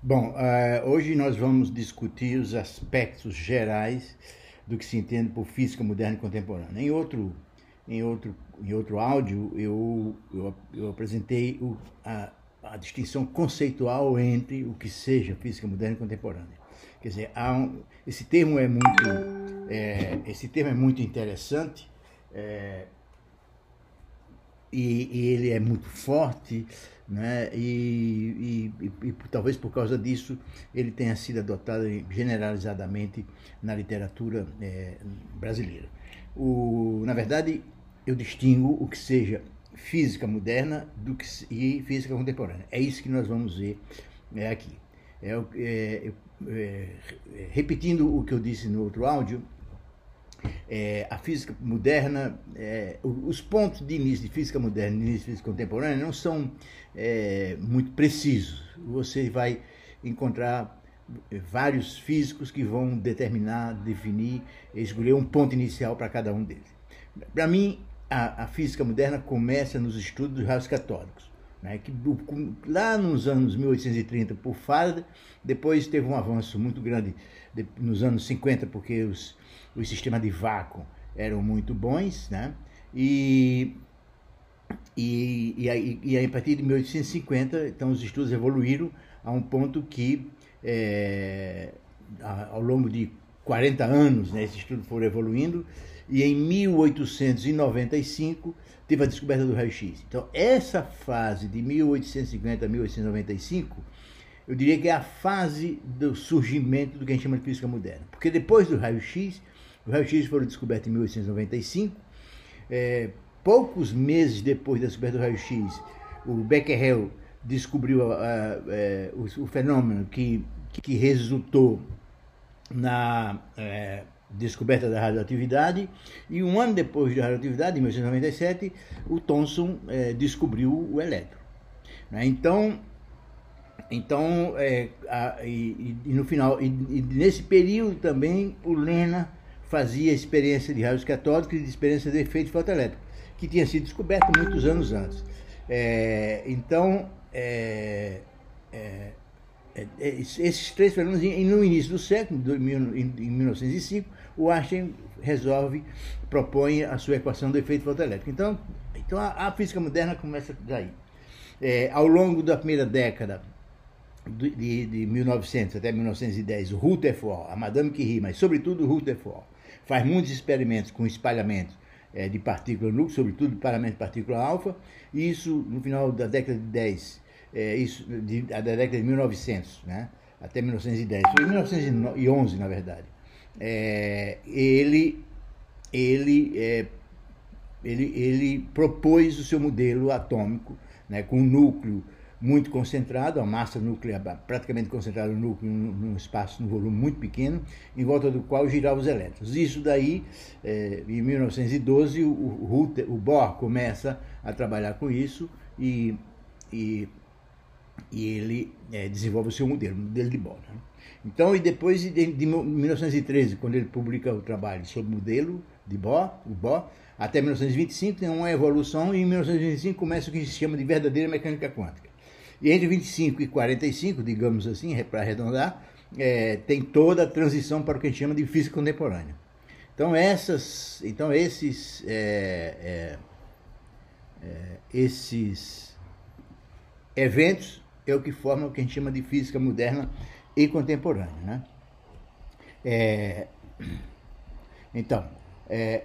Bom, uh, hoje nós vamos discutir os aspectos gerais do que se entende por física moderna e contemporânea. Em outro, em outro, em outro áudio, eu, eu, eu apresentei o, a, a, distinção conceitual entre o que seja física moderna e contemporânea. Quer dizer, um, esse termo é muito, é, esse termo é muito interessante. É, e, e, ele é muito forte, né? E, e, e, talvez por causa disso ele tenha sido adotado generalizadamente na literatura é, brasileira. O, na verdade, eu distingo o que seja física moderna do que, e física contemporânea. É isso que nós vamos ver é, aqui. É, é repetindo o que eu disse no outro áudio, é, a física moderna, é, os pontos de início de física moderna e início de física contemporânea não são é, muito precisos. Você vai encontrar vários físicos que vão determinar, definir, escolher um ponto inicial para cada um deles. Para mim, a, a, física moderna começa nos estudos dos raios católicos. Né, que lá nos anos 1830 por Faraday, depois teve um avanço muito grande de, nos anos 50 porque os os sistemas de vácuo eram muito bons, né? E, e, e, aí, e aí, a partir de 1850, então os estudos evoluíram a um ponto que, é, ao longo de 40 anos, né, esses estudos foram evoluindo, e em 1895 teve a descoberta do raio-x. Então, essa fase de 1850 a 1895, eu diria que é a fase do surgimento do que a gente chama de física moderna. Porque depois do raio-x, o raio-x foram descobertos em 1895. É, poucos meses depois da descoberta do raio-x, o Becquerel descobriu a, a, a, é, o, o, fenômeno que, que resultou na é, descoberta da radioatividade. E um ano depois da radioatividade, em 1897, o Thomson é, descobriu o elétron. Né? Então, então é, a, e, e, no final, e, e, nesse período também o Lena fazia experiência de raios catódicos e de experiência de efeito fotoelétrico, que tinha sido descoberto muitos anos antes. É, então, esses três fenômenos, no início do século, em 1905, o Einstein resolve, propõe a sua equação do efeito fotoelétrico. Então, então a, a física moderna começa daí. É, ao longo da primeira década de, de 1900 até 1910, o Rutherford, a Madame Curie, mas sobretudo Rutherford, faz muitos experimentos com espalhamento é, de partícula núcleo, sobretudo de espalhamento de partícula alfa, e isso no final da década de 10, é, isso, de, da década de 1900, né, até 1910, foi em 1911 na verdade, é, ele, ele, é, ele, ele propôs o seu modelo atômico né, com um núcleo muito concentrado, a massa núclea praticamente concentrada no núcleo, num espaço, num volume muito pequeno, em volta do qual giravam os elétrons. Isso daí, é, em 1912, o, o, o Bohr começa a trabalhar com isso e, e, e ele é, desenvolve o seu modelo, o modelo de Bohr. Né? Então, e depois de, de 1913, quando ele publica o trabalho sobre o modelo de Bohr, o Bohr, até 1925 tem uma evolução e em 1925 começa o que se chama de verdadeira mecânica quântica. E entre 25 e 45, digamos assim, para arredondar, é, tem toda a transição para o que a gente chama de física contemporânea. Então, essas, então esses, é, é, é, esses eventos é o que formam o que a gente chama de física moderna e contemporânea. Né? É, então, é,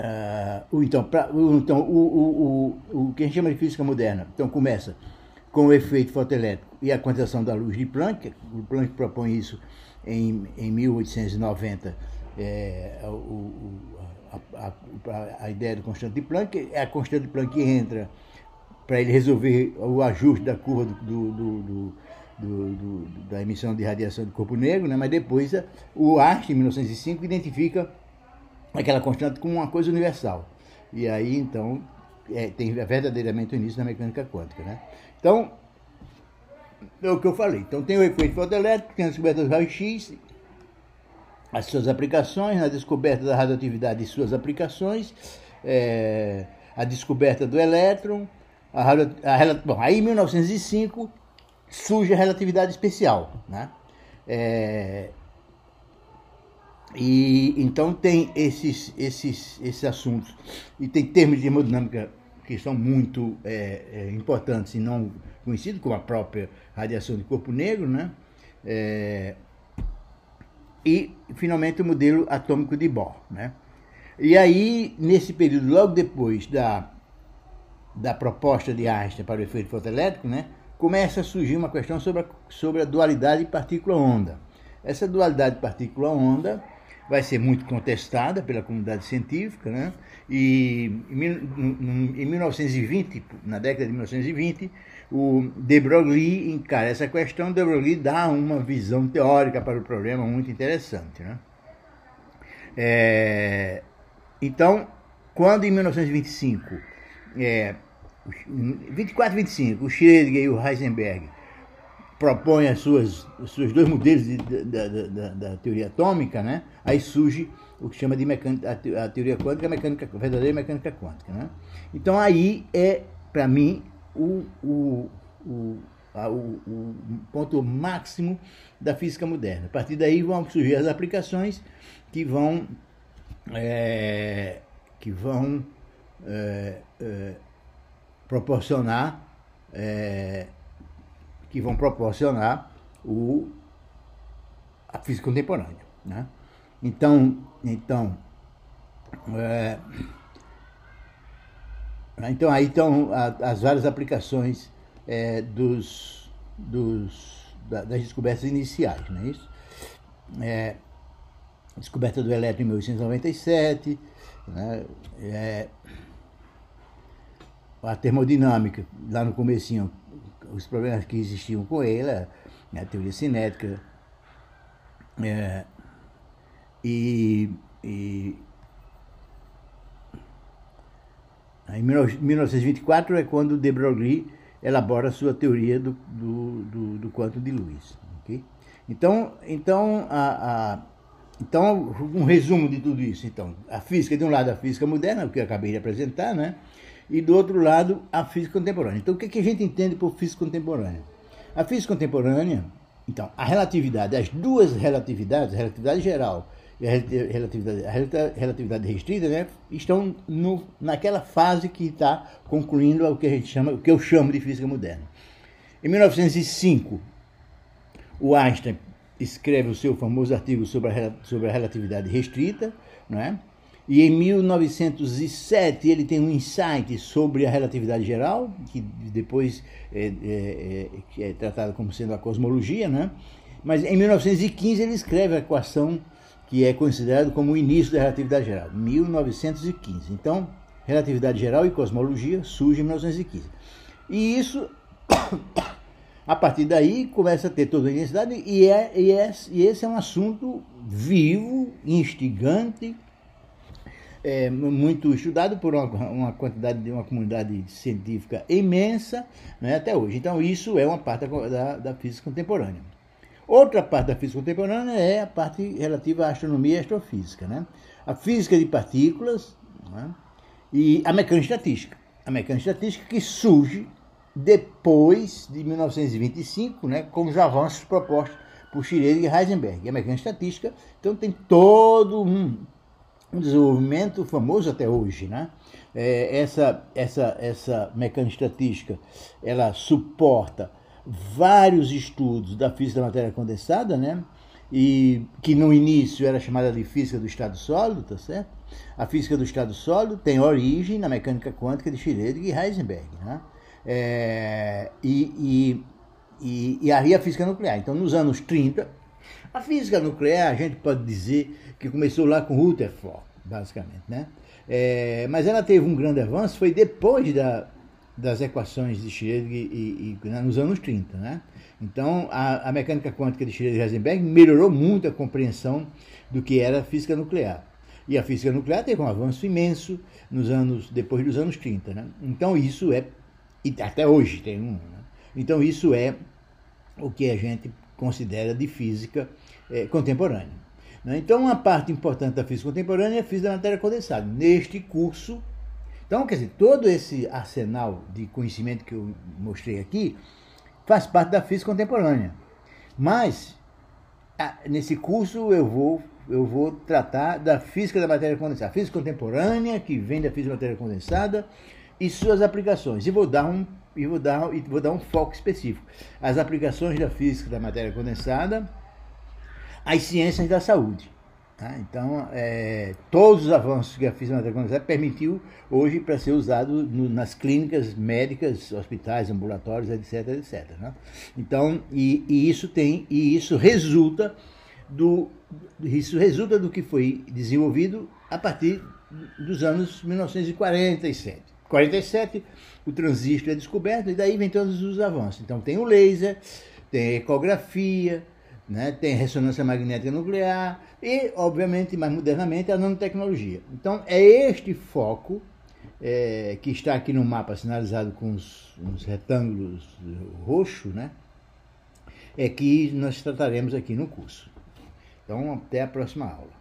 Uh, então, pra, então o, o, o, o que a gente chama de física moderna, então começa com o efeito fotoelétrico e a quantização da luz de Planck. O Planck propõe isso em, em 1890, é, o, a, a, a, ideia do constante de Planck. É a constante de Planck entra para ele resolver o ajuste da curva do, do, do, do, da emissão de radiação do corpo negro, né? mas depois o Einstein, em 1905, identifica aquela constante como uma coisa universal. E aí, então, é, tem verdadeiramente o início da mecânica quântica. Né? Então, é o que eu falei. Então, tem o efeito fotoelétrico, tem a descoberta do raio-x, as suas aplicações, a descoberta da radioatividade e suas aplicações, é, a descoberta do elétron, a, a, bom, aí em 1905 surge a relatividade especial. Né? É, e então tem esses, esses, esses assuntos e tem termos de hemodinâmica que são muito é, é, importantes e não conhecidos, como a própria radiação de corpo negro, né? É, e finalmente o modelo atômico de Bohr, né? E aí nesse período logo depois da da proposta de Einstein para o efeito fotoelétrico, né? Começa a surgir uma questão sobre a, sobre a dualidade partícula-onda. Essa dualidade partícula-onda vai ser muito contestada pela comunidade científica, né? E em 1920, na década de 1920, o de Broglie encara essa questão, de Broglie dá uma visão teórica para o problema muito interessante, né? É, então, quando em 1925, é, 24 e 25, o Schrödinger e o Heisenberg propõe as suas, os seus dois modelos de, da, da, da, teoria atômica, né? aí surge o que chama de mecânica, a, teoria quântica, a mecânica, a verdadeira mecânica quântica. Né? Então aí é, para mim, o, o, o, a, o, o, ponto máximo da física moderna. A partir daí vão surgir as aplicações que vão, é, que vão é, é, proporcionar é, que vão proporcionar o, a física contemporânea. Né? Então, então, é, então aí estão as várias aplicações é, dos, dos, das descobertas iniciais, não é isso? É, descoberta do elétron em 1897, né? A termodinâmica, lá no comecinho, os problemas que existiam com ele, a teoria cinética, é, e, e em 1924 é quando de Broglie elabora a sua teoria do, do, do, do quanto de luz. Okay? Então, então, a, a, então, um resumo de tudo isso. Então, a física, de um lado, a física moderna, o que eu acabei de apresentar, né? E do outro lado a física contemporânea. Então o que, é que a gente entende por física contemporânea? A física contemporânea, então, a relatividade, as duas relatividades, a relatividade geral e a relatividade, a relatividade restrita, né, estão no, naquela fase que está concluindo o que a gente chama, o que eu chamo de física moderna. Em 1905, o Einstein escreve o seu famoso artigo sobre a, sobre a relatividade restrita, não é? E em 1907 ele tem um insight sobre a relatividade geral, que depois é, é, é, é tratado como sendo a cosmologia, né? Mas em 1915 ele escreve a equação que é considerada como o início da relatividade geral, 1915. Então, relatividade geral e cosmologia surgem em 1915. E isso, a partir daí, começa a ter toda a intensidade e, é, e, é, e esse é um assunto vivo, instigante, é, muito estudado por uma, uma, quantidade de uma comunidade científica imensa né, até hoje. Então isso é uma parte da, da, física contemporânea. Outra parte da física contemporânea é a parte relativa à astronomia e astrofísica, né? A física de partículas né? e a mecânica estatística. A mecânica estatística que surge depois de 1925, né, com os avanços propostos por Schrödinger e Heisenberg. E a mecânica estatística, então, tem todo um um desenvolvimento famoso até hoje, né? É, essa, essa, essa mecânica estatística, ela suporta vários estudos da física da matéria condensada, né? E que no início era chamada de física do estado sólido, tá certo? A física do estado sólido tem origem na mecânica quântica de Schrödinger e Heisenberg, né? É, e, e, e, e aí a física nuclear. Então, nos anos 30, a física nuclear, a gente pode dizer que começou lá com Rutherford, basicamente, né? É, mas ela teve um grande avanço, foi depois da, das equações de Schrödinger e, e, nos anos 30, né? Então, a, a mecânica quântica de Schrödinger e Heisenberg melhorou muito a compreensão do que era a física nuclear. E a física nuclear teve um avanço imenso nos anos depois dos anos 30, né? Então, isso é e até hoje tem um, né? Então, isso é o que a gente considera de física é, contemporânea. Né? Então, uma parte importante da física contemporânea é a física da matéria condensada. Neste curso, então, quer dizer, todo esse arsenal de conhecimento que eu mostrei aqui, faz parte da física contemporânea. Mas, nesse curso eu vou, eu vou tratar da física da matéria condensada, física contemporânea, que vem da física da matéria condensada, e suas aplicações. E vou dar um, e vou dar, e vou dar um foco específico. As aplicações da física da matéria condensada às ciências da saúde. Tá? Então, é, todos os avanços que a física da matéria condensada permitiu hoje para ser usado no, nas clínicas médicas, hospitais, ambulatórios, etc, etc. Né? Então, e, e, isso tem, e isso resulta do, isso resulta do que foi desenvolvido a partir dos anos 1947. 47, o transistor é descoberto e daí vem todos os avanços. Então tem o laser, tem ecografia, né, tem ressonância magnética nuclear e, obviamente, mais modernamente, a nanotecnologia. Então é este foco é, que está aqui no mapa sinalizado com os, uns retângulos roxos, né, é que nós trataremos aqui no curso. Então, até a próxima aula.